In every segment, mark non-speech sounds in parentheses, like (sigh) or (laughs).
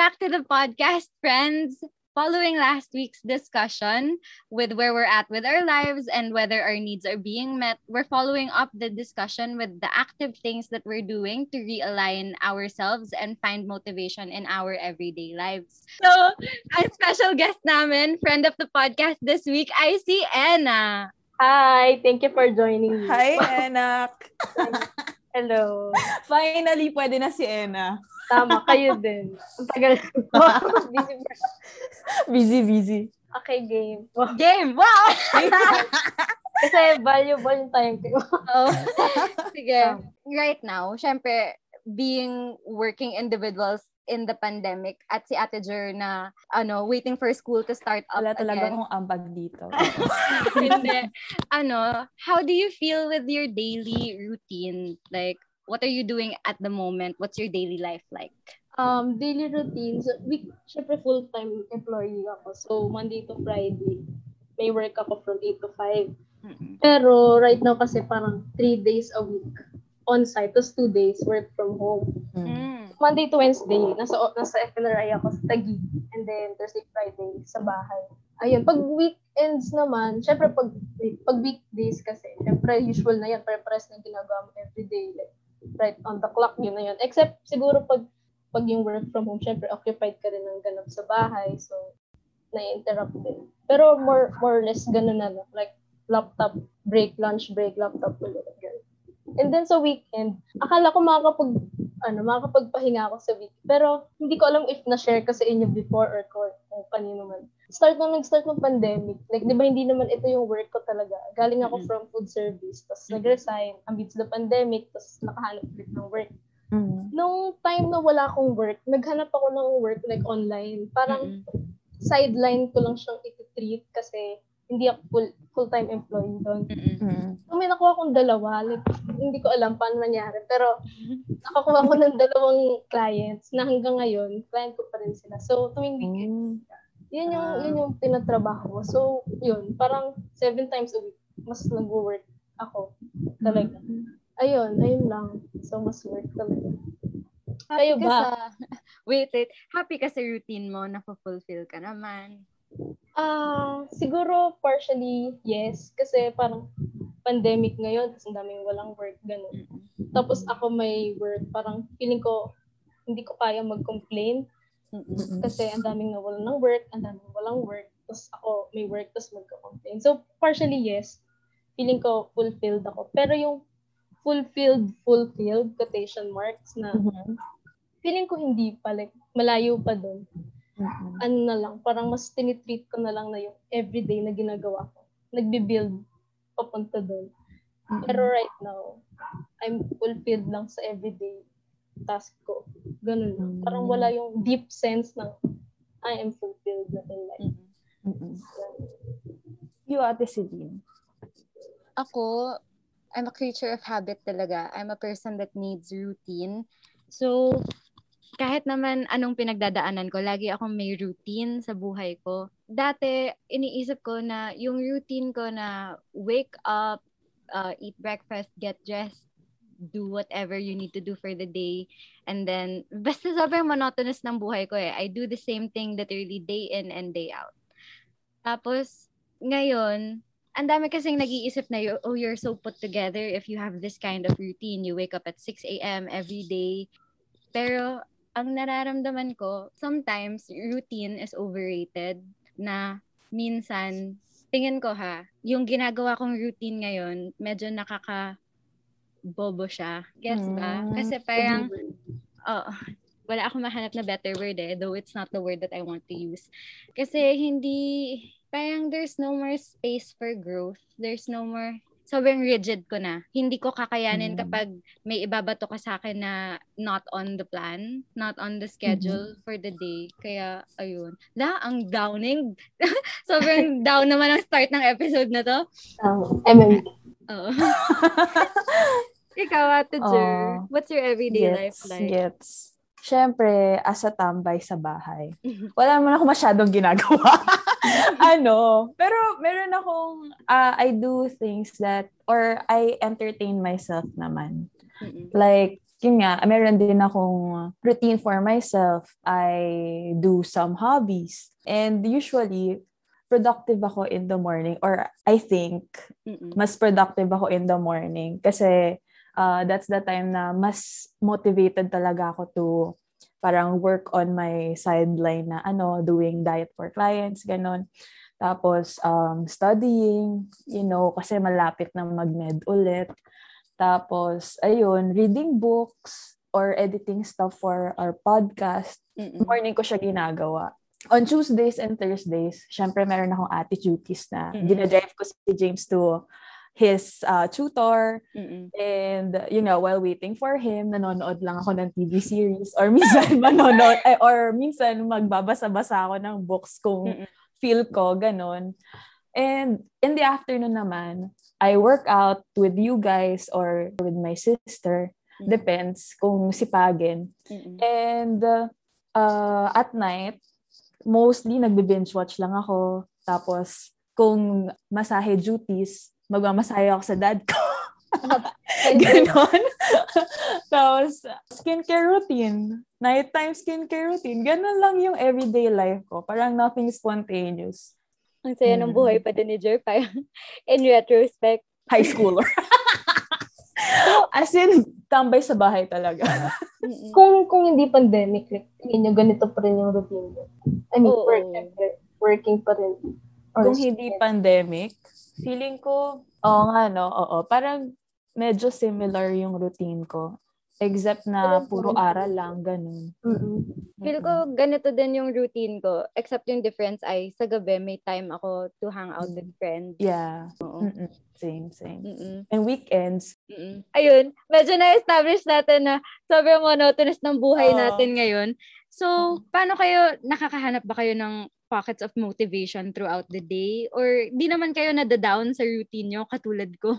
back to the podcast, friends. Following last week's discussion with where we're at with our lives and whether our needs are being met, we're following up the discussion with the active things that we're doing to realign ourselves and find motivation in our everyday lives. So, ang special guest namin, friend of the podcast this week, I see Anna. Hi, thank you for joining me. Hi, Enak. (laughs) Hello. (laughs) Finally, pwede na si Ena. Tama, kayo din. Ang tagal ko. (laughs) busy, Busy, busy. Okay, game. (laughs) Game! Wow! Kasi valuable yung time ko. oh. Sige. Right now, syempre, being working individuals in the pandemic at si Ate Jer na ano waiting for school to start up Wala talaga again. akong ambag dito. (laughs) Hindi. ano, how do you feel with your daily routine? Like, what are you doing at the moment? What's your daily life like? Um, daily routines. Week, syempre full-time employee ako. So, Monday to Friday, may work ako from 8 to 5. Pero right now kasi parang 3 days a week on-site, tapos 2 days work from home. Mm. Monday to Wednesday, nasa, nasa FNRI ako sa Taguig. And then Thursday, Friday, sa bahay. Ayun, pag weekends naman, syempre pag, pag weekdays kasi, syempre usual na yan, pare-pares na ginagawa mo everyday. Like, right on the clock, yun na yun. Except siguro pag pag yung work from home, syempre occupied ka rin ng ganap sa bahay. So, na-interrupt din. Pero more, more or less ganun na lang. Like, laptop break, lunch break, laptop ulit. Ganun. And then sa weekend, akala ko makakapag, ano, makakapagpahinga ako sa week. Pero hindi ko alam if na-share ko sa inyo before or ko, kung kanino man. Start nung nag-start ng pandemic, like, di ba hindi naman ito yung work ko talaga. Galing ako Mm-hmm. from food service, tapos nag-resign amidst the pandemic, tapos nakahanap ulit ng work. Mm. Nung time na wala akong work, naghanap ako ng work like online. Parang Mm-mm. sideline ko lang siyang iti-treat kasi hindi ako full, full-time employee doon. Mm-mm. Mm. So, may nakuha akong dalawa. Like, hindi ko alam paano nangyari. Pero, nakakuha ko ng dalawang clients na hanggang ngayon, client ko pa rin sila. So, tuwing weekend, Mm. yun yung, Ah. yun yung tinatrabaho ko. So, yun, parang seven times a week, mas nag-work ako. Talaga. Ayun, ayun lang. So, mas work talaga. Kayo Happy ka ba? sa- (laughs) wait, wait. Happy ka sa routine mo, na-fulfill ka naman. Ah, siguro partially yes kasi parang pandemic ngayon, tapos ang daming walang work ganun. Tapos ako may work, parang feeling ko hindi ko kaya mag-complain kasi ang daming nawalan ng work, ang daming walang work, tapos ako may work, tapos magko-complain. So partially yes, feeling ko fulfilled ako. Pero yung fulfilled, fulfilled, quotation marks na Mhm. feeling ko hindi pa, like malayo pa doon. Mm. ano na lang, parang mas tinitreat ko na lang na yung everyday na ginagawa ko. Nagbi-build papunta doon. Pero right now, I'm fulfilled lang sa everyday task ko. Ganun lang. Mm. Parang wala yung deep sense ng I am fulfilled na in life. Mm-mm. You, Ate Celine. Ako, I'm a creature of habit talaga. I'm a person that needs routine. So, kahit naman anong pinagdadaanan ko, lagi akong may routine sa buhay ko. Dati, iniisip ko na yung routine ko na wake up, uh, eat breakfast, get dressed, do whatever you need to do for the day. And then, basta sobrang monotonous ng buhay ko eh. I do the same thing literally day in and day out. Tapos, ngayon, ang dami kasing nag-iisip na, oh, you're so put together if you have this kind of routine. You wake up at 6 a.m. every day. Pero, ang nararamdaman ko, sometimes, routine is overrated na minsan, tingin ko ha, yung ginagawa kong routine ngayon, medyo nakaka bobo siya. Gets ba? Mm. Kasi parang, oh, wala akong mahanap na better word eh, though it's not the word that I want to use. Kasi hindi, parang there's no more space for growth. There's no more, sobrang rigid ko na. Hindi ko kakayanin Mm. kapag may ibabato ka sa akin na not on the plan, not on the schedule for the day. Kaya, ayun. La, ang downing. (laughs) sobrang (laughs) down naman ang start ng episode na to. Um, MM. Oo. (laughs) Ikaw, Ate Jer, Oh. what's your everyday life Gets, like? gets. Siyempre, as a tambay sa bahay, wala naman ako masyadong ginagawa. (laughs) ano, pero meron akong, uh, I do things that, or I entertain myself naman. Mm-mm. Like, yun nga, meron din akong routine for myself. I do some hobbies. And usually, productive ako in the morning or I think Mm-mm. mas productive ako in the morning kasi uh, that's the time na mas motivated talaga ako to parang work on my sideline na ano, doing diet for clients, ganon. Tapos, um, studying, you know, kasi malapit na mag-med ulit. Tapos, ayun, reading books or editing stuff for our podcast. Mm-mm. Morning ko siya ginagawa. On Tuesdays and Thursdays, syempre meron akong attitudes na Mm-mm. dinadrive ko si James to his uh, tutor. Mm-mm. And, you know, while waiting for him, nanonood lang ako ng TV series. Or minsan (laughs) manonood, eh, or minsan magbabasa-basa ako ng books kung Mm-mm. feel ko, ganon. And in the afternoon naman, I work out with you guys or with my sister. Mm. Depends kung sipagin. Mm-mm. And uh, at night, mostly nagbe-binge watch lang ako. Tapos, kung masahe duties, magmamasahe ako sa dad ko. (laughs) Ganon. (laughs) Tapos, skincare routine. Nighttime skincare routine. Ganon lang yung everyday life ko. Parang nothing spontaneous. Ang saya ng Mm. buhay pa din ni Jer. Parang (laughs) in retrospect. High schooler. As in, tambay sa bahay talaga. Kung kung hindi pandemic, like, tingin nyo, ganito pa rin yung routine. I mean, Oo. work, working pa rin. Or Kung hindi pandemic, feeling ko, oo nga, no? Oo. Parang medyo similar yung routine ko. Except na puro aral lang, ganun. Mm-mm. Feel ko ganito din yung routine ko. Except yung difference ay sa gabi may time ako to hang out with friends. Yeah. Oo. Mm-mm. Same, same. Mm-mm. And weekends, Mm-mm. Ayun, medyo na-establish natin na sobrang monotonous ng buhay Oo. natin ngayon. So, paano kayo, nakakahanap ba kayo ng pockets of motivation throughout the day? Or di naman kayo nadadown sa routine nyo katulad ko?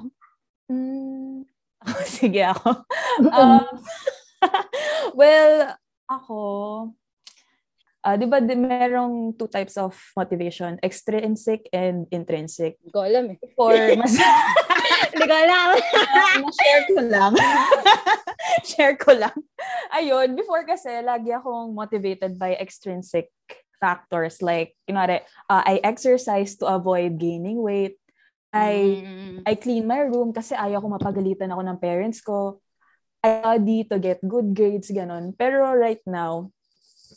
Mm. (laughs) Sige ako. Um, (laughs) well, ako, ah di ba di, merong two types of motivation, extrinsic and intrinsic. Hindi ko alam eh. For (laughs) mas Hindi ko alam. share ko lang. share ko lang. Ayun, before kasi lagi akong motivated by extrinsic factors like, kunwari, uh, I exercise to avoid gaining weight. I Mm. I clean my room kasi ayaw ko mapagalitan ako ng parents ko. I study to get good grades, ganon. Pero right now,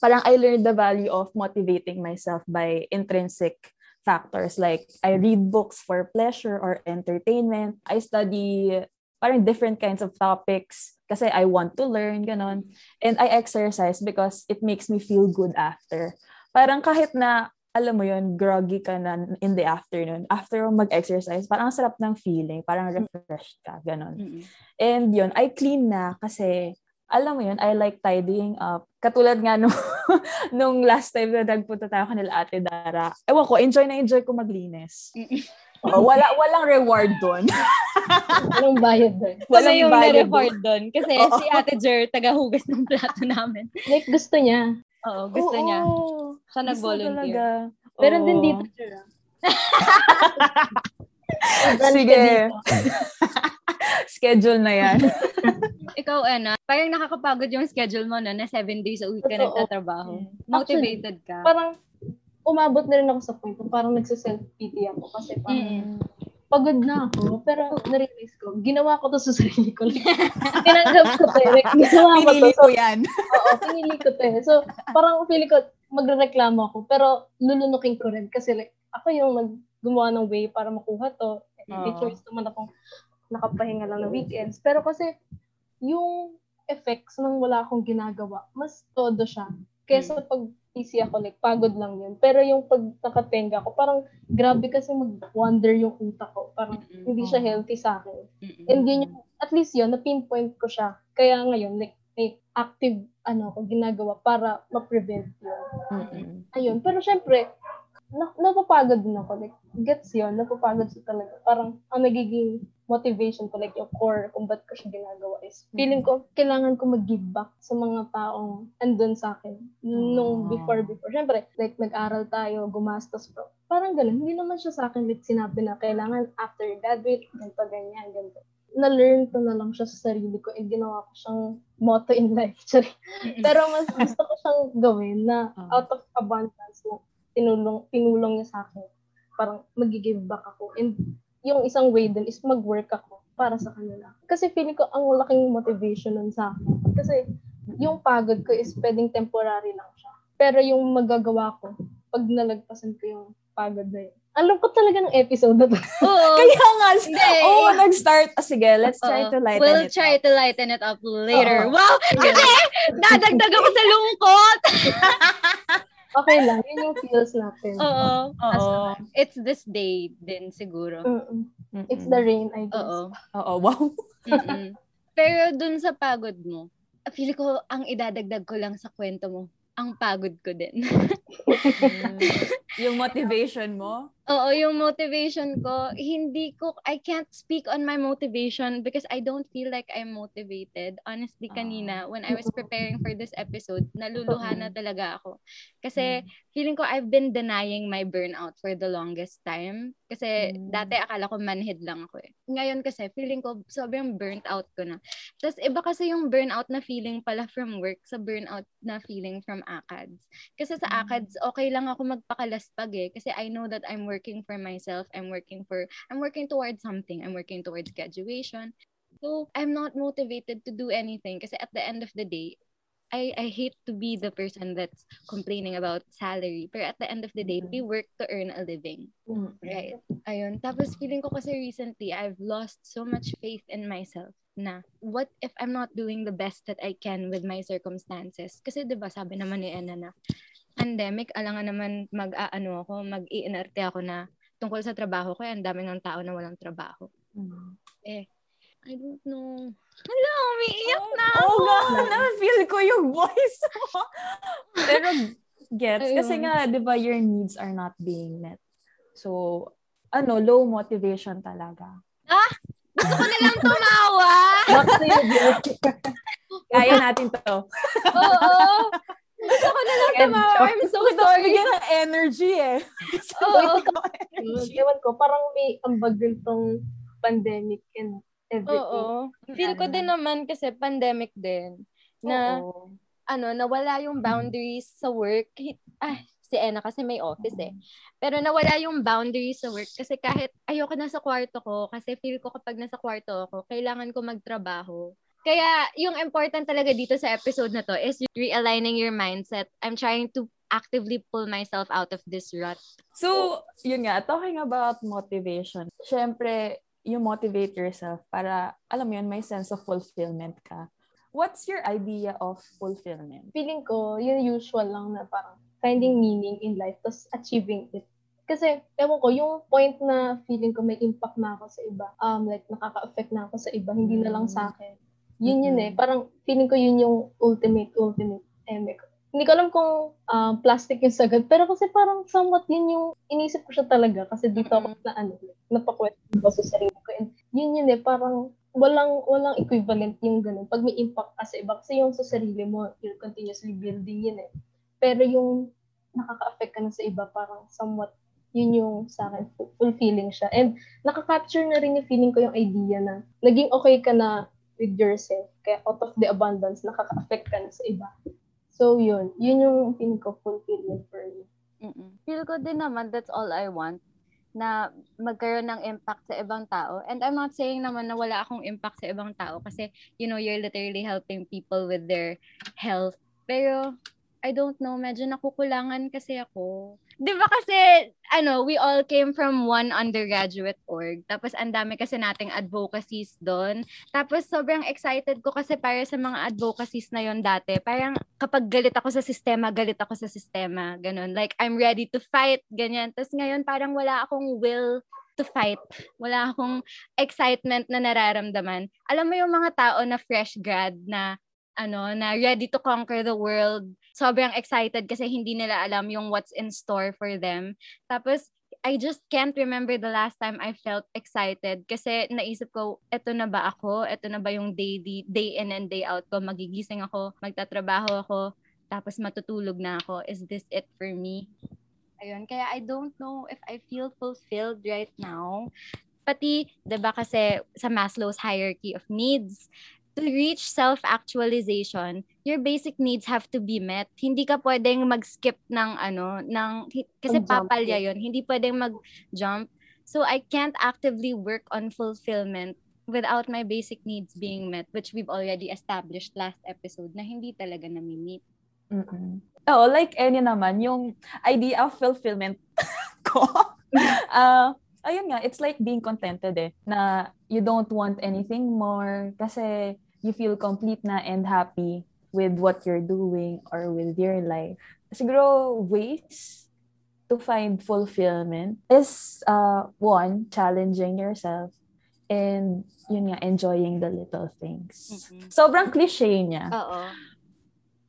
parang I learned the value of motivating myself by intrinsic factors. Like, I read books for pleasure or entertainment. I study parang different kinds of topics kasi I want to learn, ganon. And I exercise because it makes me feel good after. Parang kahit na alam mo yun, groggy ka na in the afternoon. After mag-exercise, parang ang sarap ng feeling. Parang refreshed ka, ganon. Mm-mm. And yun, I clean na kasi, alam mo yun, I like tidying up. Katulad nga nung, (laughs) nung last time na nagpunta tayo kanila Ate Dara. Ewan ko, enjoy na enjoy ko maglinis. Oo, wala, walang reward doon. Anong (laughs) bayad doon? Wala Walang yung bayad na-record doon. Kasi Oo. si Ate Jer, taga-hugas ng plato namin. Like, gusto niya. Oo, gusto Oo, niya. Siya nag-volunteer. talaga. Pero Oo. din dito, sir. (laughs) Sige. (laughs) Schedule na yan. (laughs) Ikaw, Anna, parang nakakapagod yung schedule mo na na seven days a week ka Totoo. nagtatrabaho. Motivated ka. Parang, umabot na rin ako sa point na parang nagsa-self-pity ako kasi parang Mm. pagod na ako. Pero na-realize ko, ginawa ko to sa sarili ko. Tinanggap ko to. eh. Ginawa ko to. Pinili ko yan. oo, pinili ko to. eh. So, parang feeling ko, magrereklamo ako. Pero lulunukin ko rin. Kasi like, ako yung nag gumawa ng way para makuha to. May Oo. choice naman akong nakapahinga lang ng weekends. Pero kasi, yung effects ng wala akong ginagawa, mas todo siya. Kesa pag busy ako, like, pagod lang yun. Pero yung pag nakatenga ako, parang grabe kasi mag-wonder yung utak ko. Parang Mm-mm. hindi siya healthy sa akin. Mm-mm. And yun yung, at least yun, na-pinpoint ko siya. Kaya ngayon, like, may active, ano, ko ginagawa para ma-prevent yun. Mm-mm. Ayun. Pero syempre, na, napapagod din ako. Like, gets yun, napapagod siya talaga. Parang, ang nagiging motivation ko, like, yung core kung ba't ko siya ginagawa is, feeling ko, kailangan ko mag-give back sa mga taong andun sa akin. Nung Ah. before, before. Syempre, like, nag-aral tayo, gumastos pa. Parang ganun. Hindi naman siya sa akin, like, sinabi na kailangan after graduate, ganito, ganyan, ganito. Na-learn ko na lang siya sa sarili ko and ginawa ko siyang motto in life. (laughs) Pero mas gusto ko siyang gawin na out of abundance na tinulong, tinulong niya sa akin. Parang mag-give back ako. And yung isang way din is mag-work ako para sa kanila. Kasi feeling ko ang laking motivation nun sa akin. Kasi yung pagod ko is pwedeng temporary lang siya. Pero yung magagawa ko, pag nalagpasan ko yung pagod na yun. Alam ko talaga ng episode na to. Oo. (laughs) Kaya nga, Hindi. (laughs) oh, nag-start. Ah, sige, let's try Oo. to lighten We'll it try up. to lighten it up later. Oo. Wow! Kasi dadagdag ako sa lungkot. (laughs) Okay lang, yun yung feels natin. Oo. Oo. It's this day din siguro. Mm-mm. Mm-mm. It's the rain, I guess. Oo. Oo, wow. Mm-mm. Pero dun sa pagod mo, feel ko ang idadagdag ko lang sa kwento mo, ang pagod ko din. Yung motivation mo? Oo, yung motivation ko, hindi ko, I can't speak on my motivation because I don't feel like I'm motivated. Honestly, Ah. kanina, when I was preparing for this episode, naluluha na talaga ako. Kasi, feeling ko I've been denying my burnout for the longest time. Kasi, Mm. dati akala ko manhid lang ako eh. Ngayon kasi, feeling ko sobrang burnt out ko na. Tapos, iba kasi yung burnout na feeling pala from work sa burnout na feeling from ACADS. Kasi sa. ACADS, okay lang ako magpakalaspag eh. Kasi I know that I'm working for myself. I'm working for, I'm working towards something. I'm working towards graduation. So, I'm not motivated to do anything. Kasi at the end of the day, I, I hate to be the person that's complaining about salary. Pero at the end of the day, we work to earn a living. Mm. Right. Ayun. Tapos feeling ko kasi recently, I've lost so much faith in myself na what if I'm not doing the best that I can with my circumstances? Kasi ba sabi naman ni Anna na pandemic, alangan naman mag-aano ako, mag-iinarte ako na tungkol sa trabaho ko, ang dami ng tao na walang trabaho. Mm. I don't know. Hala, umiiyak na ako. Oo nga, na-feel ko yung voice mo. Pero gets. Kasi Ayun. nga, di ba, your needs are not being met. So, ano, low motivation talaga. Gusto ko nilang tumawa. Back to you. Kaya natin to. Oo. Gusto ko nilang tumawa. I'm so Gusto ko sorry. bigyan ng energy eh. (laughs) Gusto Oo. ko ng energy. Ewan ko, parang may ambag din tong pandemic and everything. Oo. Feel ko din naman kasi pandemic din na Oo. ano, nawala yung boundaries sa work. Ah, si Ena kasi may office eh. Pero nawala yung boundaries sa work kasi kahit ayoko na sa kwarto ko kasi feel ko kapag nasa kwarto ako, kailangan ko magtrabaho. Kaya yung important talaga dito sa episode na to is realigning your mindset. I'm trying to actively pull myself out of this rut. So, yun nga, talking about motivation. Syempre, you motivate yourself para, alam mo yun, may sense of fulfillment ka. What's your idea of fulfillment? Feeling ko, yun usual lang na parang finding meaning in life, tapos achieving it. Kasi, ewan ko, yung point na feeling ko may impact na ako sa iba, um, like nakaka-affect na ako sa iba, hindi na lang sa akin. Yun yun eh. Parang feeling ko yun yung ultimate, ultimate eme ko. Hindi ko alam kung um, plastic yung sagot, pero kasi parang somewhat yun yung inisip ko siya talaga kasi dito ako na ano, napakwet ko sa sarili ko. And yun yun eh, parang walang walang equivalent yung ganun. Pag may impact ka sa iba, kasi yung sa sarili mo, you're continuously building yun eh. Pero yung nakaka-affect ka na sa iba, parang somewhat yun yung sa akin, fu- fulfilling siya. And nakaka-capture na rin yung feeling ko yung idea na naging okay ka na with yourself. Kaya out of the abundance, nakaka-affect ka na sa iba. So, yun. Yun yung feeling ko fulfillment for me. Mm-mm. Feel ko din naman that's all I want na magkaroon ng impact sa ibang tao. And I'm not saying naman na wala akong impact sa ibang tao kasi, you know, you're literally helping people with their health. Pero, I don't know, medyo nakukulangan kasi ako. Di ba kasi, ano, we all came from one undergraduate org. Tapos, ang dami kasi nating advocacies doon. Tapos, sobrang excited ko kasi para sa mga advocacies na yon dati. Parang, kapag galit ako sa sistema, galit ako sa sistema. Ganon. Like, I'm ready to fight. Ganyan. Tapos, ngayon, parang wala akong will to fight. Wala akong excitement na nararamdaman. Alam mo yung mga tao na fresh grad na ano, na ready to conquer the world. Sobrang excited kasi hindi nila alam yung what's in store for them. Tapos, I just can't remember the last time I felt excited kasi naisip ko, eto na ba ako? Eto na ba yung daily, day in and day out ko? Magigising ako, magtatrabaho ako, tapos matutulog na ako. Is this it for me? Ayun, kaya I don't know if I feel fulfilled right now. Pati, 'di ba kasi sa Maslow's hierarchy of needs, to reach self-actualization, your basic needs have to be met. Hindi ka pwedeng mag-skip ng ano, ng kasi papalya. 'yon. Hindi pwedeng mag-jump. So I can't actively work on fulfillment without my basic needs being met, which we've already established last episode na hindi talaga nami-meet. Mm-mm. Oo, like any naman, yung idea of fulfillment (laughs) ko. uh, ayun nga, it's like being contented eh, na you don't want anything more kasi you feel complete na and happy with what you're doing or with your life. Siguro ways to find fulfillment is uh, one, challenging yourself and yun nga, enjoying the little things. Mm-mm. Sobrang cliche niya. Oo.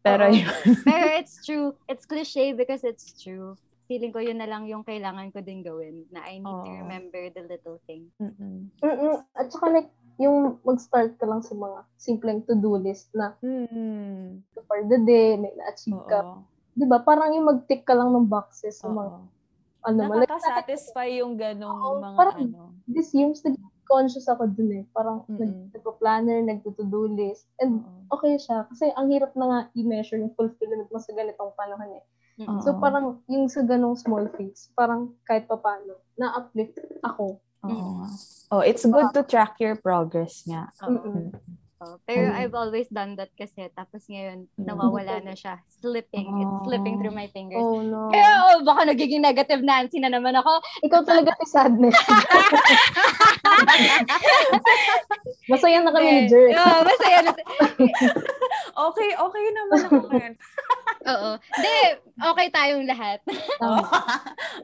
pero Oo. yun. (laughs) Pero it's true. It's cliche because it's true. Feeling ko yun na lang yung kailangan ko din gawin na I need to Oo. remember the little things. Mm-mm. Mm-mm. At saka like, yung mag-start ka lang sa mga simpleng to-do list na Mm. for the day, may na-achieve ka. Oo. Di ba? Parang yung mag-tick ka lang ng boxes sa mga, ano. Like, Nakaka-satisfy yung ganong Oo, mga parang- ano. this years, nag-conscious ako dun eh. Parang nag- nagpa-planner, nagto-to-do list. And Oo. okay siya. Kasi ang hirap na nga i-measure yung fulfillment mo sa ganitong panahon eh. Mm-mm. So parang yung sa ganong small things, parang kahit pa paano, na-uplift ako. Oo Mm. nga. Oh, it's good to track your progress nga. Oo. Oo. Pero Mm. I've always done that kasi tapos ngayon Mm. nawawala na siya. Slipping. It's slipping Oo. through my fingers. Oh no. Pero oh, baka nagiging negative Nancy na naman ako. Ikaw talaga si sadness. (laughs) Masaya na kami ni Eh, Jer. Oo, masaya na. (laughs) Okay, okay naman ako (laughs) ngayon. Oo. Hindi, okay tayong lahat.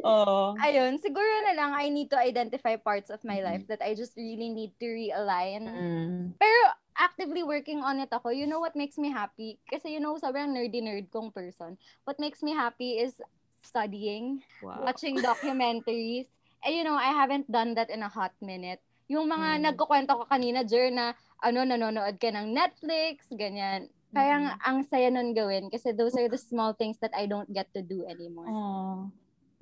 Oo. Ayun, siguro na lang I need to identify parts of my life that I just really need to realign. Mm. Pero actively working on it ako. You know what makes me happy? Kasi you know, sobrang nerdy-nerd kong person. What makes me happy is studying, Wow. watching (laughs) documentaries. And you know, I haven't done that in a hot minute. Yung mga Mm. nagkukwento ko kanina, Jer, na ano, nanonood ka ng Netflix, ganyan. Kaya nga, ang saya nun gawin kasi those are the small things that I don't get to do anymore. Oh.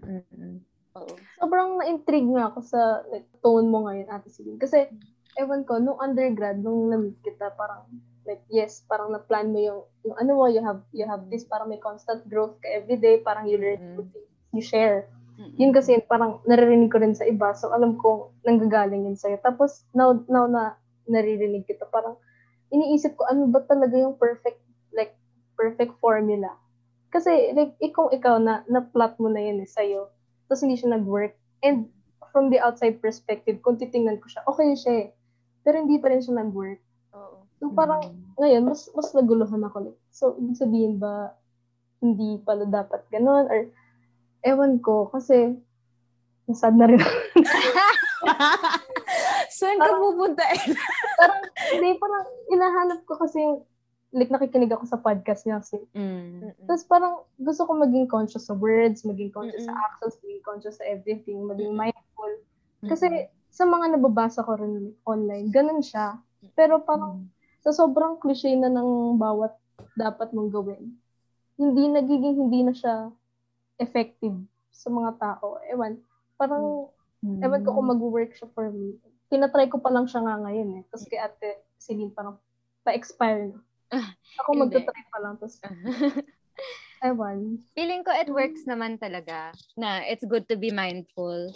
Mm-mm. Oo. Sobrang na-intrigue nga ako sa like, tone mo ngayon, Ate Celine. Kasi, ewan ko, nung undergrad, nung na-meet kita, parang, like, yes, parang na-plan mo yung, yung ano mo, you have, you have this, parang may constant growth ka everyday, parang you learn Mm. things, you share. Mm-mm. Yun kasi parang naririnig ko rin sa iba, so alam ko nanggagaling yun sa'yo. Tapos, now, now na naririnig kita, parang iniisip ko, ano ba talaga yung perfect, like, perfect formula? Kasi, like, ikong ikaw na, na-plot mo na yun eh, sa'yo, tapos hindi siya nag-work. And from the outside perspective, kung titingnan ko siya, okay siya eh. Pero hindi pa rin siya nag-work. Oo. So, parang, Mm. ngayon, mas, mas naguluhan ako. Like, so, ibig sabihin ba, hindi pala dapat ganun? Or, ewan ko, kasi, nasad na rin. (laughs) Saan ka pupunta? parang, hindi, parang, inahanap ko kasi yung, like, nakikinig ako sa podcast niya kasi. mm. Tapos parang, gusto ko maging conscious sa words, maging conscious sa Mm-mm. actions, maging conscious sa everything, maging Mm-mm. mindful. Kasi, sa mga nababasa ko rin online, ganun siya. Pero parang, sa sobrang cliche na ng bawat dapat mong gawin, hindi nagiging hindi na siya effective sa mga tao. Ewan, parang, Mm. ewan ko kung mag-work siya for me. Tinatry ko pa lang siya nga ngayon eh. Tapos kay ate Celine parang pa-expire na. (laughs) Ako magta-try pa lang. Tapos, (laughs) ewan. Feeling ko it works naman talaga na it's good to be mindful.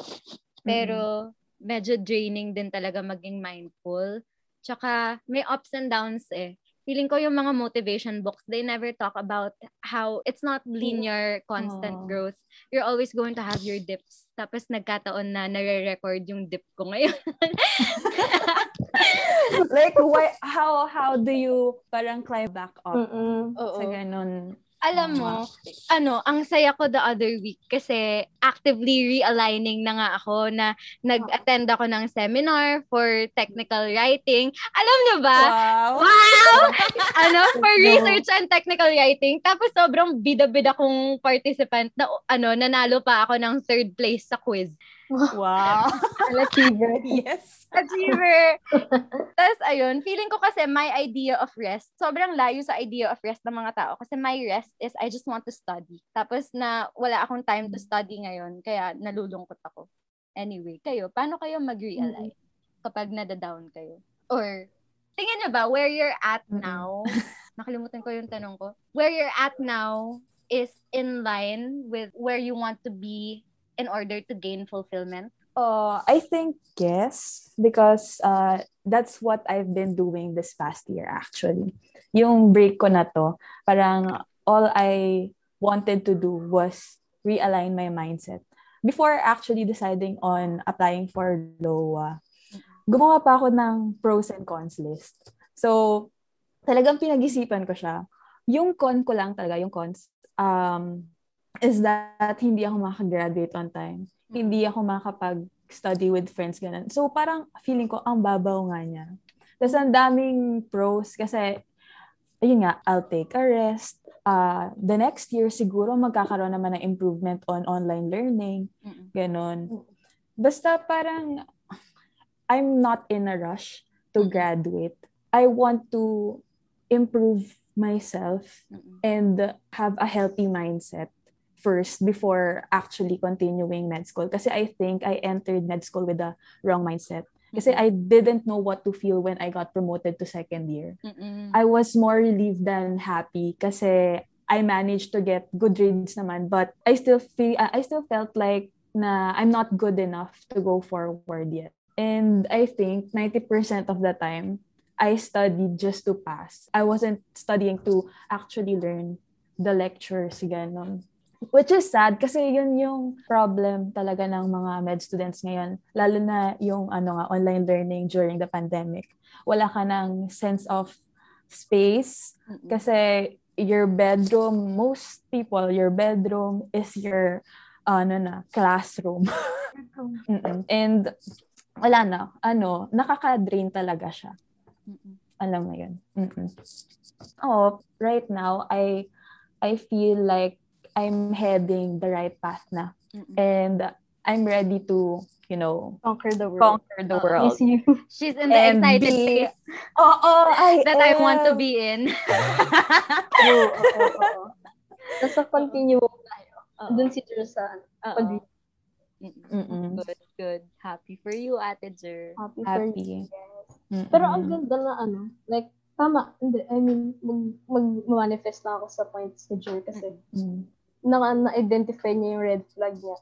Pero medyo draining din talaga maging mindful. Tsaka may ups and downs eh. Feeling ko yung mga motivation books, they never talk about how it's not linear, constant Oo. growth. You're always going to have your dips. Tapos nagkataon na nare-record yung dip ko ngayon. (laughs) like, why, how, how do you parang climb back up Mm-mm. Sa ganun? Alam mo, ano, ang saya ko the other week kasi actively realigning na nga ako na nag-attend ako ng seminar for technical writing. Alam niyo ba? Wow! Wow! (laughs) ano, for research and technical writing. Tapos sobrang bida-bida kong participant na ano, nanalo pa ako ng third place sa quiz. Wow! (laughs) Achiever. (laughs) yes! Achiever! (laughs) Tapos ayun, feeling ko kasi my idea of rest, sobrang layo sa idea of rest ng mga tao. Kasi my rest is I just want to study. Tapos na wala akong time to study ngayon, kaya nalulungkot ako. Anyway, kayo, paano kayo mag-realize kapag nadadown kayo? Or, tingin nyo ba, where you're at now, nakalimutan ko yung tanong ko, where you're at now is in line with where you want to be in order to gain fulfillment? Uh, I think yes, because uh, that's what I've been doing this past year actually. Yung break ko na to, parang all I wanted to do was realign my mindset. Before actually deciding on applying for LOA, gumawa pa ako ng pros and cons list. So, talagang pinag-isipan ko siya. Yung con ko lang talaga, yung cons, um, is that hindi ako makagraduate on time hindi ako makapag-study with friends, ganun. So, parang feeling ko, ang babaw nga niya. Tapos, ang daming pros kasi, ayun nga, I'll take a rest. Uh, the next year, siguro magkakaroon naman ng improvement on online learning. Mm-mm. Ganon. Basta parang, I'm not in a rush to graduate. I want to improve myself and have a healthy mindset first before actually continuing med school. Kasi I think I entered med school with the wrong mindset. Kasi I didn't know what to feel when I got promoted to second year. Mm-mm. I was more relieved than happy kasi I managed to get good grades naman but I still feel I still felt like na I'm not good enough to go forward yet. And I think 90% of the time I studied just to pass. I wasn't studying to actually learn the lectures ganon. Which is sad kasi yun yung problem talaga ng mga med students ngayon. Lalo na yung ano nga, online learning during the pandemic. Wala ka ng sense of space kasi your bedroom, most people, your bedroom is your ano na, classroom. (laughs) And wala na, ano, nakaka-drain talaga siya. Mm-mm. Alam mo yun. Mm-mm. Oh, right now, I I feel like I'm heading the right path na. Mm-mm. And I'm ready to, you know, Conquer the world. conquer the world. You. (laughs) She's in the And excited be- phase Oo, I that I want to am. be in. (laughs) (laughs) Oo, oo, oo. Nasa continuum tayo. Oo. Doon si Jer sa pag- Mm-mm. Good, good. Happy for you, Ate Jer. happy for you. Happy. Yes. Mm-mm. Pero ang ganda na ano, like, tama, hindi, I mean, mag, mag-manifest na ako sa points ni Jer kasi Mm. Na, na-identify niya yung red flag niya.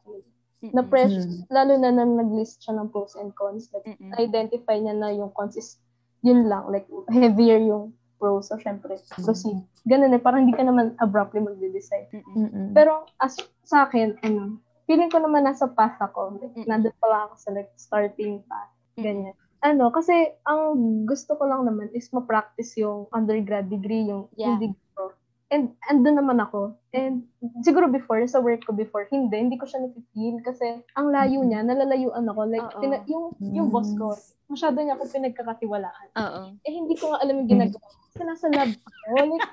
Na pressure, Mm. lalo na na nag-list siya ng pros and cons. Like, Mm-mm. identify niya na yung cons is, yun lang, like, heavier yung pros. So, syempre, proceed. Ganun eh, parang hindi ka naman abruptly magde-decide. Mm-mm. Pero, as sa akin, ano, feeling ko naman nasa path ako. Like, Mm-mm. nandun pa lang ako sa like, starting path. Ganyan. Ano, kasi ang gusto ko lang naman is ma-practice yung undergrad degree, yung Yeah. yung. And andun naman ako. And siguro before, sa work ko before, hindi, hindi ko siya napipil kasi ang layo niya, nalalayuan ako. Like, Oo. tina- yung, yung boss ko, masyado niya ako pinagkakatiwalaan. Oo. Eh, hindi ko nga alam yung ginagawa. Kasi nasa lab ako. Like,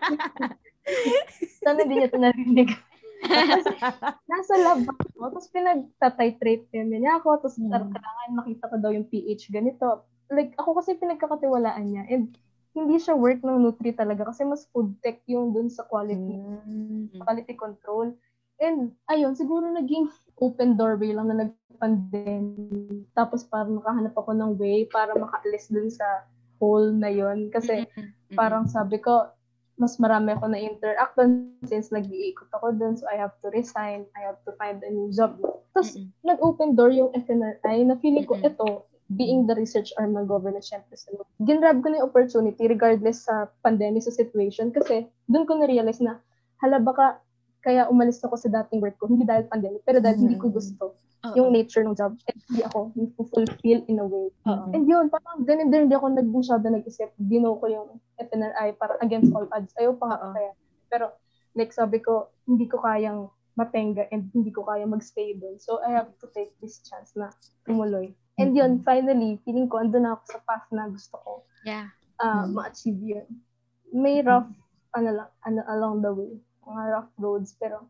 (laughs) sana hindi niya ito narinig. Nasa lab ako, tapos pinagtatitrate niya ako, tapos Mm. kailangan makita ko daw yung pH ganito. Like, ako kasi pinagkakatiwalaan niya. And hindi siya work ng Nutri talaga kasi mas food tech yung dun sa quality, Mm. quality control. And ayun, siguro naging open doorway lang na nag-pandemic. Tapos parang makahanap ako ng way para makaalis dun sa hole na yon Kasi Mm-mm. parang sabi ko, mas marami ako na interact doon since nag-iikot ako doon. So, I have to resign. I have to find a new job. Tapos, Mm-mm. nag-open door yung FNRI na feeling ko Mm-mm. ito, being the research arm ng government, syempre sa Ginrab ko na yung opportunity regardless sa pandemic sa situation kasi doon ko na-realize na hala baka kaya umalis ako sa dating work ko, hindi dahil pandemic, pero dahil hindi ko Mm-mm. gusto Oo. yung nature ng job. And hindi ako fulfill in a way. Oo. And yun, parang ganun din, hindi ako nag masyado nag-isip. Ginawa ko yung FNRI para against all odds. Ayaw pa nga kaya. Pero, like sabi ko, hindi ko kayang matenga and hindi ko kaya magstay doon. So, I have to take this chance na tumuloy. And yun, finally, feeling ko, andun na ako sa path na gusto ko Yeah. uh, Mm. ma-achieve yun. May rough, ano lang, ano, along the way. Mga rough roads, pero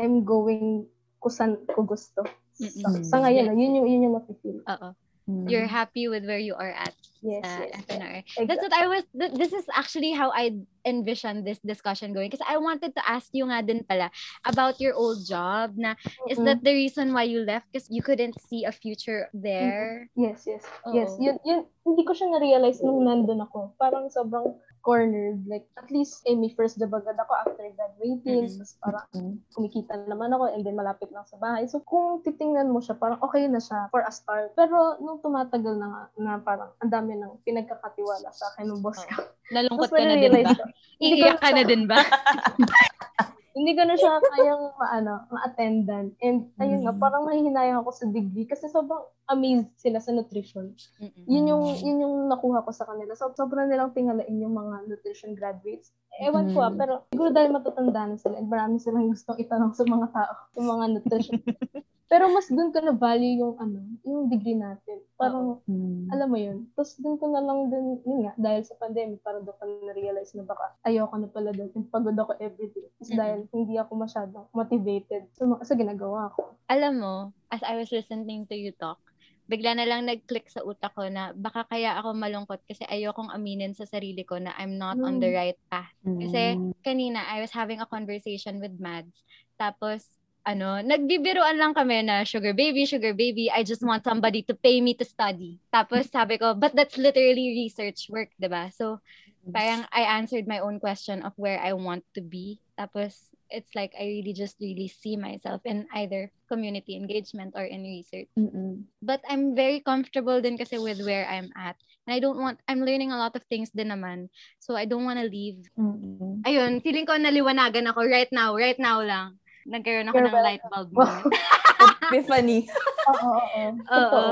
I'm going kung saan ko gusto. Sa, Mm-mm. sa ngayon, yun yung, yun yung napipili. Oo. Mm. You're happy with where you are at Yes, uh, yes. FNR. Exactly. That's what I was, th- this is actually how I envisioned this discussion going. Because I wanted to ask you nga din pala about your old job na, is Mm-mm. that the reason why you left? Because you couldn't see a future there? Yes, yes. Oo. Yes, yun, yun, hindi ko siya na-realize nung nandun ako. Parang sobrang cornered. Like, at least, eh, may first job agad ako after graduating. Mm-mm. Tapos parang kumikita naman ako and then malapit lang sa bahay. So, kung titingnan mo siya, parang okay na siya for a start. Pero, nung tumatagal na nga, na parang ang dami ng pinagkakatiwala sa akin ng boss ko. Nalungkot ka na din ba? ko, Iiyak ka na din ba? (laughs) hindi ko na siya kayang maano, ma-attendan. And ayun nga, Mm. parang nahihinayang ako sa degree kasi sobrang amazed sila sa nutrition. Mm-mm. Yun yung yun yung nakuha ko sa kanila. So, sobrang nilang tingalain yung mga nutrition graduates. Ewan ko ah, Mm. pero siguro dahil matatanda na sila and marami silang (laughs) gustong itanong sa mga tao, sa mga nutrition. (laughs) pero mas dun ko na value yung ano, yung degree natin. Parang, Mm. alam mo yun. Tapos dun ko na lang din, yun nga, dahil sa pandemic, parang doon ko na-realize na baka ayoko na pala doon. And pagod ako everyday. Tapos Mm-mm. dahil hindi ako masyadong motivated sa, sa ginagawa ko. Alam mo, as I was listening to you talk, bigla na lang nag-click sa utak ko na baka kaya ako malungkot kasi ayokong aminin sa sarili ko na I'm not on the Mm. right path. Kasi Mm. kanina, I was having a conversation with Mads. Tapos, ano, nagbibiruan lang kami na sugar baby, sugar baby, I just want somebody to pay me to study. Tapos (laughs) sabi ko, but that's literally research work, ba? So, parang I answered my own question of where I want to be. Tapos, it's like I really just really see myself in either community engagement or in research. Mm-mm. But I'm very comfortable din kasi with where I'm at. And I don't want, I'm learning a lot of things din naman. So I don't want to leave. Mm-mm. Ayun, feeling ko naliwanagan ako right now, right now lang. Nagkaroon ako You're ng light bulb moment. (laughs) Epiphany. (laughs) Oo, oo.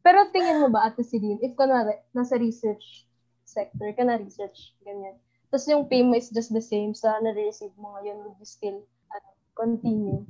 Pero tingin mo ba, Ate Celine, if kunwari, nasa research sector ka na research, ganyan. Tapos yung pay mo is just the same sa na-receive mo ngayon, would you still ano, continue?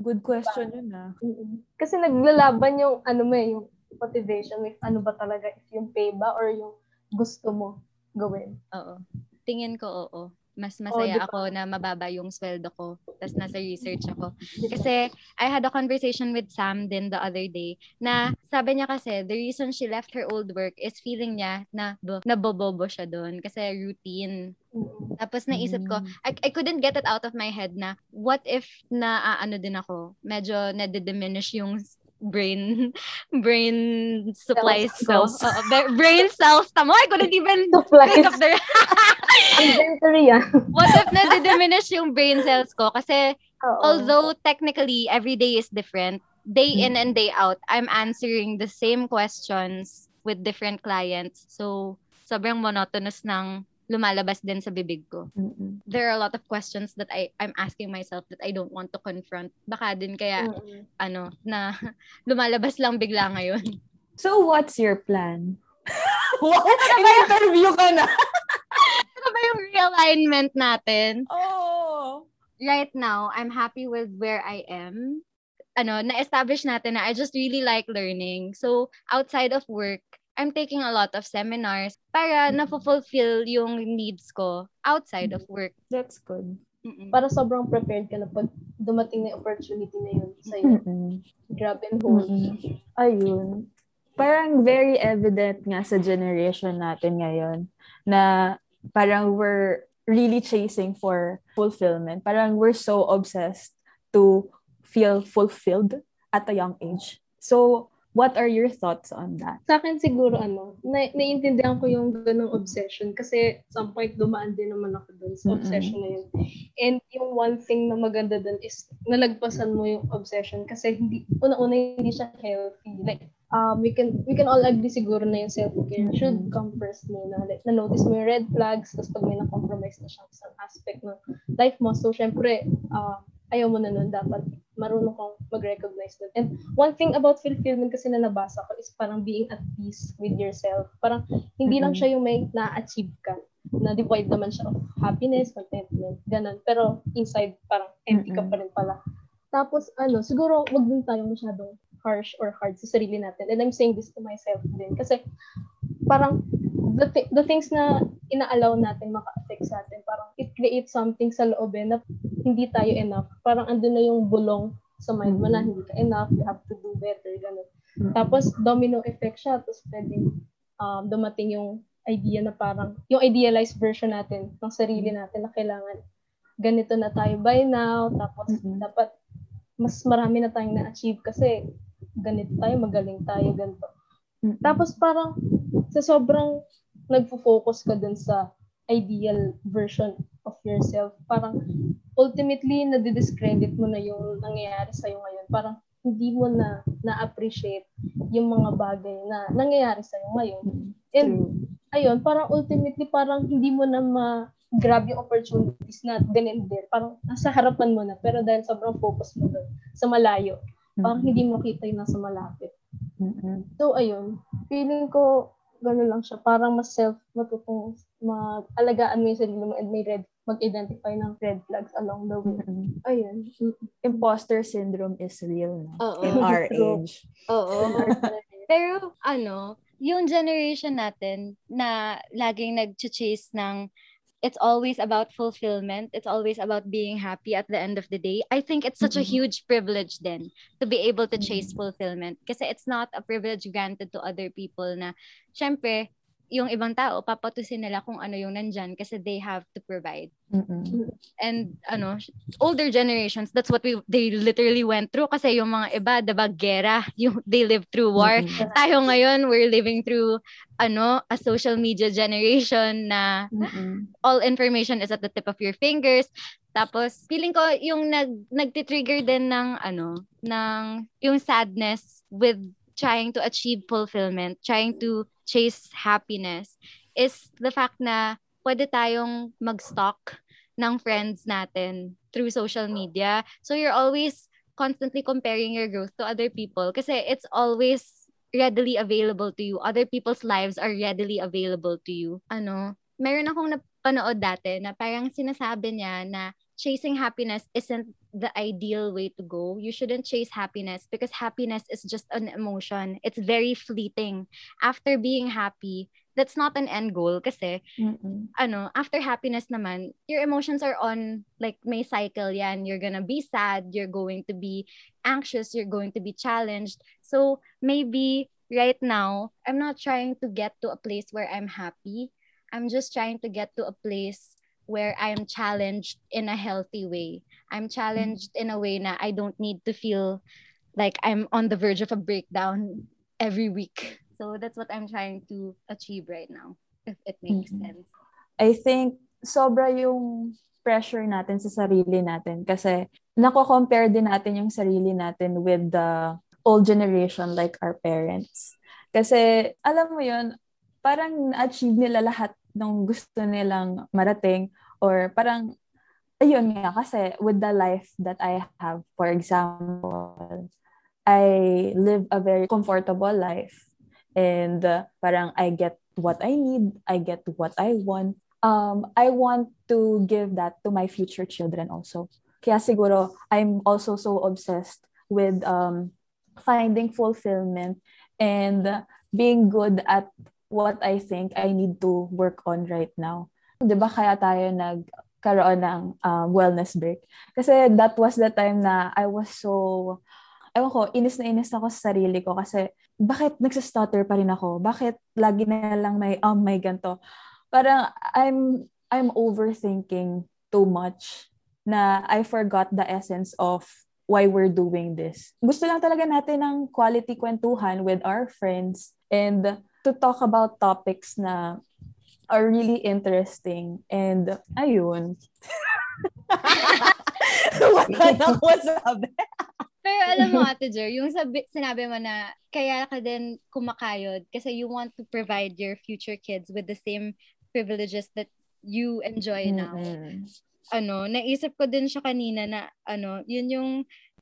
Good question yun ah. mm Kasi naglalaban yung, ano mo eh, yung motivation with ano ba talaga, if yung pay ba or yung gusto mo gawin. Oo. Tingin ko oo. Mas Oo, masaya ba? ako na mababa yung sweldo ko. Tapos nasa research ako. Kasi I had a conversation with Sam din the other day na sabi niya kasi the reason she left her old work is feeling niya na bo- nabobobo siya doon kasi routine. Mm-mm. Tapos naisip ko, Mm. I, I couldn't get it out of my head na what if na ano din ako, medyo nade-diminish yung brain (laughs) brain supplies ko. Cells. Oo, ba- brain cells. Tamo, I couldn't even (laughs) Supplies. think of the (laughs) Inventory yan. what if nade-diminish yung brain cells ko kasi Oo. although technically every day is different, day in Mm. and day out, I'm answering the same questions with different clients. So, sobrang monotonous ng lumalabas din sa bibig ko. Mm-mm. There are a lot of questions that I I'm asking myself that I don't want to confront. Baka din kaya Mm-mm. ano na (laughs) lumalabas lang bigla ngayon. So, what's your plan? (laughs) wow! In-interview ka na! (laughs) Ano ba yung realignment natin? Oh! right now, I'm happy with where I am. Ano, na-establish natin na I just really like learning. So, outside of work, I'm taking a lot of seminars para na-fulfill yung needs ko outside of work. That's good. Mm-mm. Para sobrang prepared ka na pag dumating na yung opportunity na yun sa'yo. Mm-mm. Grab and hold. Mm-mm. Ayun. Parang very evident nga sa generation natin ngayon na parang we're really chasing for fulfillment. Parang we're so obsessed to feel fulfilled at a young age. So, what are your thoughts on that? Sa akin siguro ano, na naiintindihan ko yung ganong obsession kasi some point dumaan din naman ako dun sa obsession na yun. And yung one thing na maganda dun is nalagpasan mo yung obsession kasi hindi una-una hindi siya healthy. Like um we can we can all agree siguro na yung self-care should come first muna. Like na-notice mo yung red flags tapos pag may na-compromise na siyang isang aspect ng life mo. So syempre uh, ayaw mo na nun dapat marunong kang mag-recognize nun. And one thing about fulfillment kasi na nabasa ko is parang being at peace with yourself. Parang hindi lang siya yung may na-achieve ka na devoid naman siya of happiness, contentment, ganun. Pero inside, parang empty ka pa rin pala. Tapos, ano, siguro, wag din tayo masyadong harsh or hard sa sarili natin. And I'm saying this to myself din. Kasi, parang, the, thi- the things na ina-allow natin maka-affect sa atin, parang it creates something sa loob eh, na hindi tayo enough. Parang andun na yung bulong sa mind mo na Mhm. hindi ka enough, you have to do better, ganun. Tapos, domino effect siya. Tapos, pwedeng um, dumating yung idea na parang, yung idealized version natin ng sarili natin na kailangan ganito na tayo by now. Tapos, Mm-mm. dapat mas marami na tayong na-achieve kasi ganito tayo, magaling tayo, ganito. Mm-mm. Tapos parang sa sobrang nagfo-focus ka dun sa ideal version of yourself, parang ultimately na-discredit mo na yung nangyayari sa'yo ngayon. Parang hindi mo na na-appreciate yung mga bagay na nangyayari sa'yo ngayon. And True. ayun, parang ultimately parang hindi mo na ma-grab yung opportunities na then and there. Parang nasa harapan mo na. Pero dahil sobrang focus mo doon sa malayo, parang hindi mo kita yung nasa malapit. Mm-mm. So, ayun. Feeling ko, gano'n lang siya. Parang mas self, matutong, mag-alagaan mo yung sarili mo and may red, mag-identify ng red flags along the way. Mm-mm. Ayun. Imposter syndrome is real na. Oo. In our (laughs) True. age. Oo. Pero ano, yung generation natin na laging nag-chase ng it's always about fulfillment. It's always about being happy at the end of the day. I think it's such a Mhm. huge privilege then to be able to chase Mhm. fulfillment. Kasi it's not a privilege granted to other people na, syempre, yung ibang tao, papatusin nila kung ano yung nandyan kasi they have to provide. Mm-mm. And ano, older generations, that's what we they literally went through kasi yung mga iba, diba, gera, (laughs) yung they lived through war. Mm-mm. Tayo ngayon, we're living through ano, a social media generation na Mm-mm. all information is at the tip of your fingers. Tapos feeling ko yung nag nagti-trigger din ng ano, ng yung sadness with trying to achieve fulfillment, trying to chase happiness is the fact na pwede tayong mag-stalk ng friends natin through social media. So you're always constantly comparing your growth to other people kasi it's always readily available to you. Other people's lives are readily available to you. Ano, meron akong napanood dati na parang sinasabi niya na chasing happiness isn't the ideal way to go. You shouldn't chase happiness because happiness is just an emotion. It's very fleeting. After being happy, that's not an end goal kasi Mm-mm. ano, after happiness naman, your emotions are on, like, may cycle yan. You're gonna be sad, you're going to be anxious, you're going to be challenged. So, maybe right now, I'm not trying to get to a place where I'm happy. I'm just trying to get to a place where I'm challenged in a healthy way. I'm challenged in a way na I don't need to feel like I'm on the verge of a breakdown every week. So that's what I'm trying to achieve right now, if it makes Mhm. sense. I think sobra yung pressure natin sa sarili natin kasi nako-compare din natin yung sarili natin with the old generation like our parents. Kasi alam mo yun, parang na-achieve nila lahat ng gusto nilang marating or parang ayun nga kasi with the life that I have, for example, I live a very comfortable life and uh, parang I get what I need, I get what I want. Um, I want to give that to my future children also. Kaya siguro I'm also so obsessed with um, finding fulfillment and being good at what I think I need to work on right now. 'Di ba kaya tayo nagkaroon ng um, wellness break? Kasi that was the time na I was so ewan ko, inis na inis ako sa sarili ko kasi bakit nagsastutter pa rin ako? Bakit lagi na lang may um may ganto? Parang I'm I'm overthinking too much na I forgot the essence of why we're doing this. Gusto lang talaga natin ng quality kwentuhan with our friends and to talk about topics na are really interesting. And ayun. Wala (laughs) na ako masabi. Pero alam mo, Ate Jer, yung sabi, sinabi mo na kaya ka din kumakayod kasi you want to provide your future kids with the same privileges that you enjoy now. Mm-mm. Ano, naisip ko din siya kanina na ano, yun yung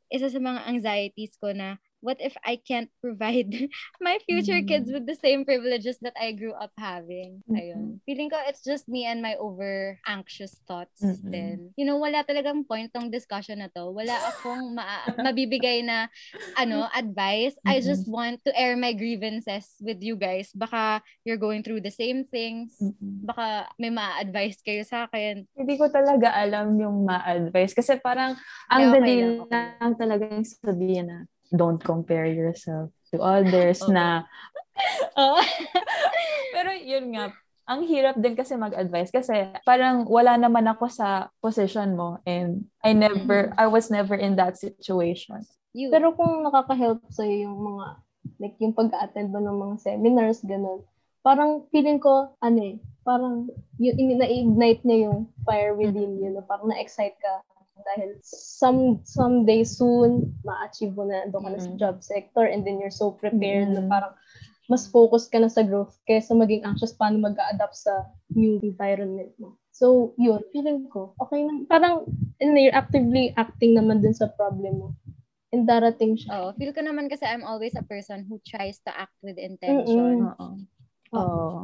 isa sa mga anxieties ko na what if I can't provide (laughs) my future Mm. kids with the same privileges that I grew up having? Mm-mm. Ayun. Feeling ko it's just me and my over anxious thoughts Mm-mm. then. You know, wala talagang point tong discussion na to. Wala akong ma- (laughs) mabibigay na ano, advice. I Mm-mm. just want to air my grievances with you guys. Baka you're going through the same things. Mm-mm. Baka may ma-advise kayo sa akin. Hindi ko talaga alam yung ma-advise. Kasi parang, ang Yeah, okay dali lang, okay lang, talaga yung sabihin na, don't compare yourself. to others na (laughs) (laughs) pero yun nga ang hirap din kasi mag-advise kasi parang wala naman ako sa position mo and I never I was never in that situation. You. Pero kung nakaka-help sa'yo yung mga, like yung pag-attend mo ng mga seminars, ganun, parang feeling ko, ano eh, parang yung, in, na-ignite niya yung fire within you, no? parang na-excite ka dahil some someday soon ma-achieve mo na doon ka na sa job sector and then you're so prepared na Mm. parang mas focus ka na sa growth kaysa maging anxious paano mag-adapt sa new environment mo. So, yun, feeling ko, okay na. Parang, and you're actively acting naman dun sa problem mo. And darating siya. Oo. Feel ko naman kasi I'm always a person who tries to act with intention. Oo. Oo.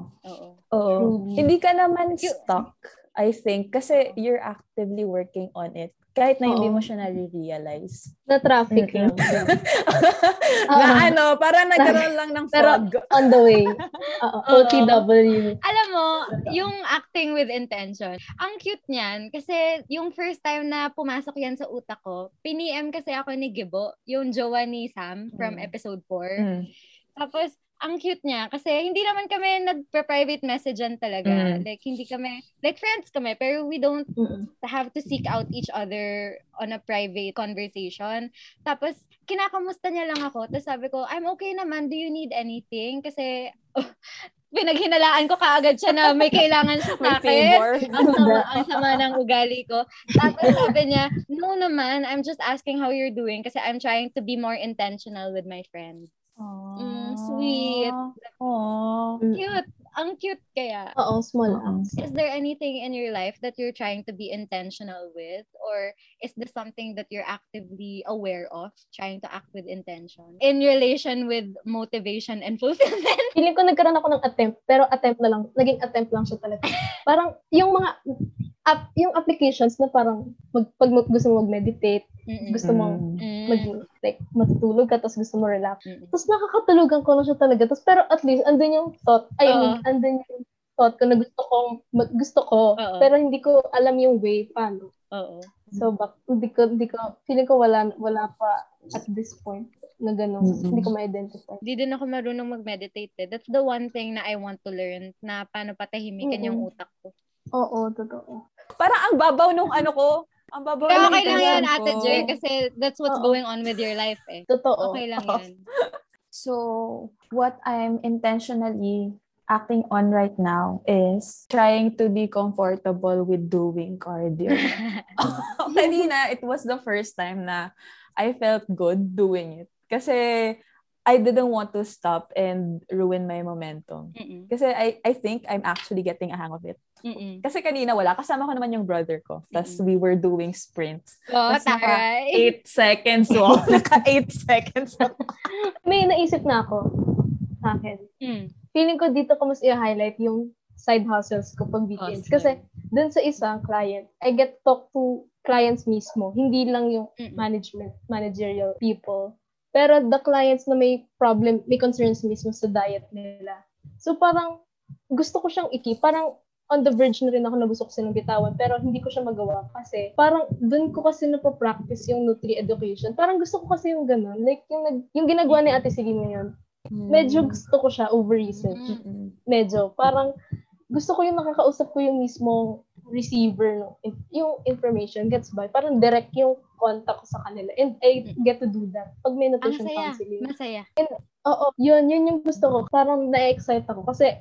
Oo. Hindi ka naman stuck, I think, kasi you're actively working on it. Kahit na hindi Oo. mo siya nare-realize. Na traffic Mm-mm. lang. (laughs) na ano, parang nagkaroon (laughs) lang ng Pero- fog. On the way. (laughs) Oo, OTW. Alam mo, yung acting with intention, ang cute niyan kasi yung first time na pumasok yan sa utak ko, piniem kasi ako ni Gibo, yung jowa ni Sam from Mm. episode 4. Mm. Tapos, ang cute niya kasi hindi naman kami nagpa-private messagean talaga. Mm. Like, hindi kami, like friends kami, pero we don't Mm-mm. have to seek out each other on a private conversation. Tapos, kinakamusta niya lang ako. Tapos sabi ko, I'm okay naman. Do you need anything? Kasi, (laughs) pinaghinalaan ko kaagad siya na may kailangan siya (laughs) sa akin. (laughs) ang sama, ang sama ng ugali ko. Tapos sabi niya, no naman, I'm just asking how you're doing kasi I'm trying to be more intentional with my friends. Mm, sweet. Aww. Cute. Ang cute kaya. Oo, small acts. Is there anything in your life that you're trying to be intentional with? Or is this something that you're actively aware of, trying to act with intention? In relation with motivation and (laughs) fulfillment? Feeling ko nagkaroon ako ng attempt, pero attempt na lang. Naging attempt lang siya talaga. Parang, yung mga, app, yung applications na parang, mag, pag mo- gusto mo mag-meditate, Mm-mm. gusto mo mag, like, matutulog ka, tapos gusto mo relax. Mm-mm. Tapos nakakatulugan ko na siya talaga. Tapos, pero at least, andun yung thought, ay, Oo. andun yung thought ko na gusto kong, mag, gusto ko, Oo. pero hindi ko alam yung way, paano. Oo. So, bak, hindi ko, hindi ko, feeling ko wala, wala pa at this point na gano'n. Mm-mm. Hindi ko ma-identify. Di din ako marunong mag-meditate. Eh. That's the one thing na I want to learn na paano patahimikan yung Mm-mm. utak ko. Oo, totoo. Parang ang babaw nung ano ko. Ang babaw Pero okay lang yan, Ate. Jer, kasi that's what's Oo. going on with your life eh. Totoo. Okay lang Oo. yan. So, what I'm intentionally acting on right now is trying to be comfortable with doing cardio. (laughs) Kanina, it was the first time na I felt good doing it. Kasi I didn't want to stop and ruin my momentum. Mm-mm. Kasi I, I think I'm actually getting a hang of it. Mm-mm. Kasi kanina wala. Kasama ko naman yung brother ko. Tapos we were doing sprints. Oh, naka taray. Eight seconds. Wow, (laughs) naka eight seconds. May naisip na ako sa akin. Mm. Feeling ko dito ko mas i-highlight yung side hustles ko pag weekends. Awesome. Kasi dun sa isang client, I get to talk to clients mismo. Hindi lang yung Mm-mm. management, managerial people. Pero the clients na may problem, may concerns mismo sa diet nila. So parang gusto ko siyang iki. Parang on the verge na rin ako na gusto ko silang bitawan pero hindi ko siya magawa kasi parang dun ko kasi napapractice yung Nutri Education. Parang gusto ko kasi yung ganun. Like yung, nag, yung ginagawa ni Ate Celine ngayon. Medyo gusto ko siya over research. Mm. Medyo. Parang gusto ko yung nakakausap ko yung mismong receiver no yung information gets by parang direct yung contact ko sa kanila and I get to do that pag may nutrition saya. counseling Masaya. Oo, yun, yun yung gusto ko. Parang na-excite ako kasi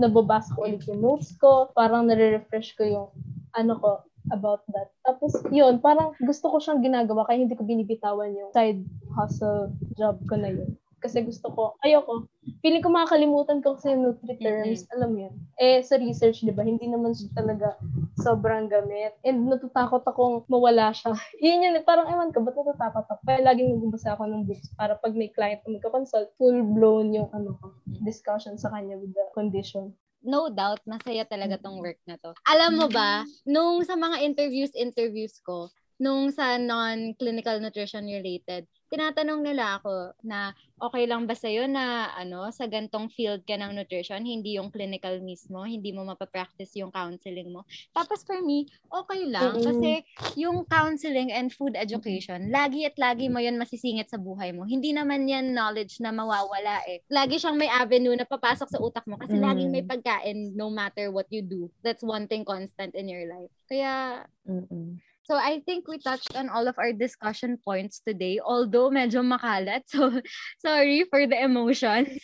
nababasa ko ulit yung notes ko, parang nare-refresh ko yung ano ko about that. Tapos, yun, parang gusto ko siyang ginagawa kaya hindi ko binibitawan yung side hustle job ko na yun. Kasi gusto ko, ayoko. Feeling ko makakalimutan ko kasi yung Nutri terms, alam mo yun. Eh, sa research, di ba, hindi naman siya talaga sobrang gamit. And natatakot akong mawala siya. (laughs) Yun yun, parang ewan ka, ba't natatakot ako? Kaya laging nagbabasa ako ng books para pag may client na magka-consult, full-blown yung ano ko, discussion sa kanya with the condition. no doubt, masaya talaga tong work na to. Alam mo ba, nung sa mga interviews, interviews ko, nung sa non-clinical nutrition related, tinatanong nila ako na okay lang ba sa'yo na ano, sa gantong field ka ng nutrition, hindi yung clinical mismo, hindi mo mapapractice yung counseling mo. Tapos for me, okay lang. Mm-mm. Kasi yung counseling and food education, lagi at lagi mo yun masisingit sa buhay mo. Hindi naman yan knowledge na mawawala eh. Lagi siyang may avenue na papasok sa utak mo kasi Mm. laging may pagkain no matter what you do. That's one thing constant in your life. Kaya Mm-mm. So I think we touched on all of our discussion points today, although medyo makalat. (laughs) So sorry for the emotions.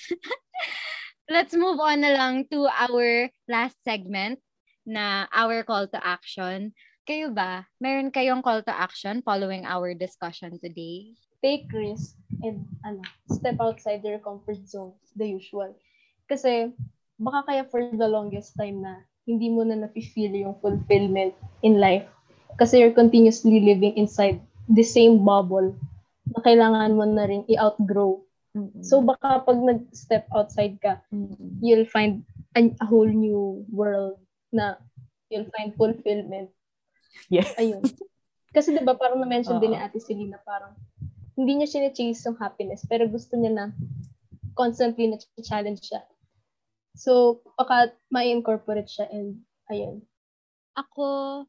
(laughs) Let's move on na lang to our last segment na our call to action. Kayo ba, meron kayong call to action following our discussion today? take risk and ano, step outside your comfort zone, the usual. Kasi baka kaya for the longest time na hindi mo na nafe-feel yung fulfillment in life kasi you're continuously living inside the same bubble na kailangan mo na rin i-outgrow. Mm-mm. So baka pag nag-step outside ka, Mm-mm. you'll find a, a whole new world na you'll find fulfillment. Yes. Ayun. Kasi 'di ba parang na-mention din ni. Ate Selena parang hindi niya sine-chase yung happiness pero gusto niya na constantly na challenge siya. So, baka ma-incorporate siya and ayun. Ako,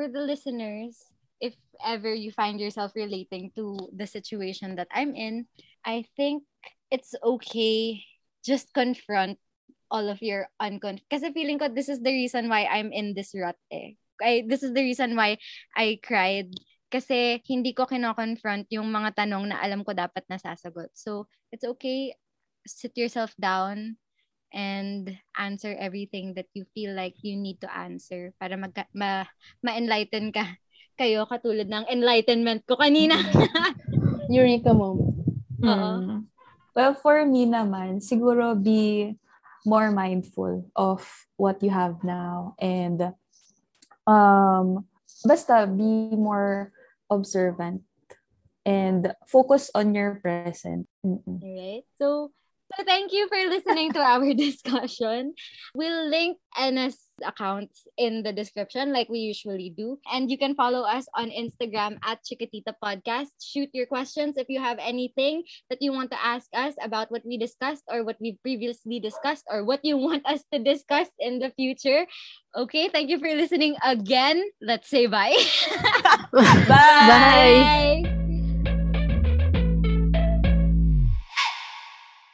for the listeners, if ever you find yourself relating to the situation that I'm in, I think it's okay. Just confront all of your uncon. Kasi feeling ko this is the reason why I'm in this rut eh. I, this is the reason why I cried. Kasi hindi ko kino-confront yung mga tanong na alam ko dapat nasasagot. So, it's okay. Sit yourself down and answer everything that you feel like you need to answer para magka, ma, ma-enlighten ka kayo katulad ng enlightenment ko kanina. (laughs) Eureka moment. Oo. Mm. Well, for me naman, siguro be more mindful of what you have now and um basta be more observant and focus on your present. Mm-mm. Alright. So, so thank you for listening to our (laughs) discussion. We'll link Anna's accounts in the description like we usually do. And you can follow us on Instagram at Chiquitita Podcast. Shoot your questions if you have anything that you want to ask us about what we discussed or what we previously discussed or what you (laughs) want us to discuss in the future. Okay, thank you for listening again. Let's say bye. (laughs) Bye! Bye.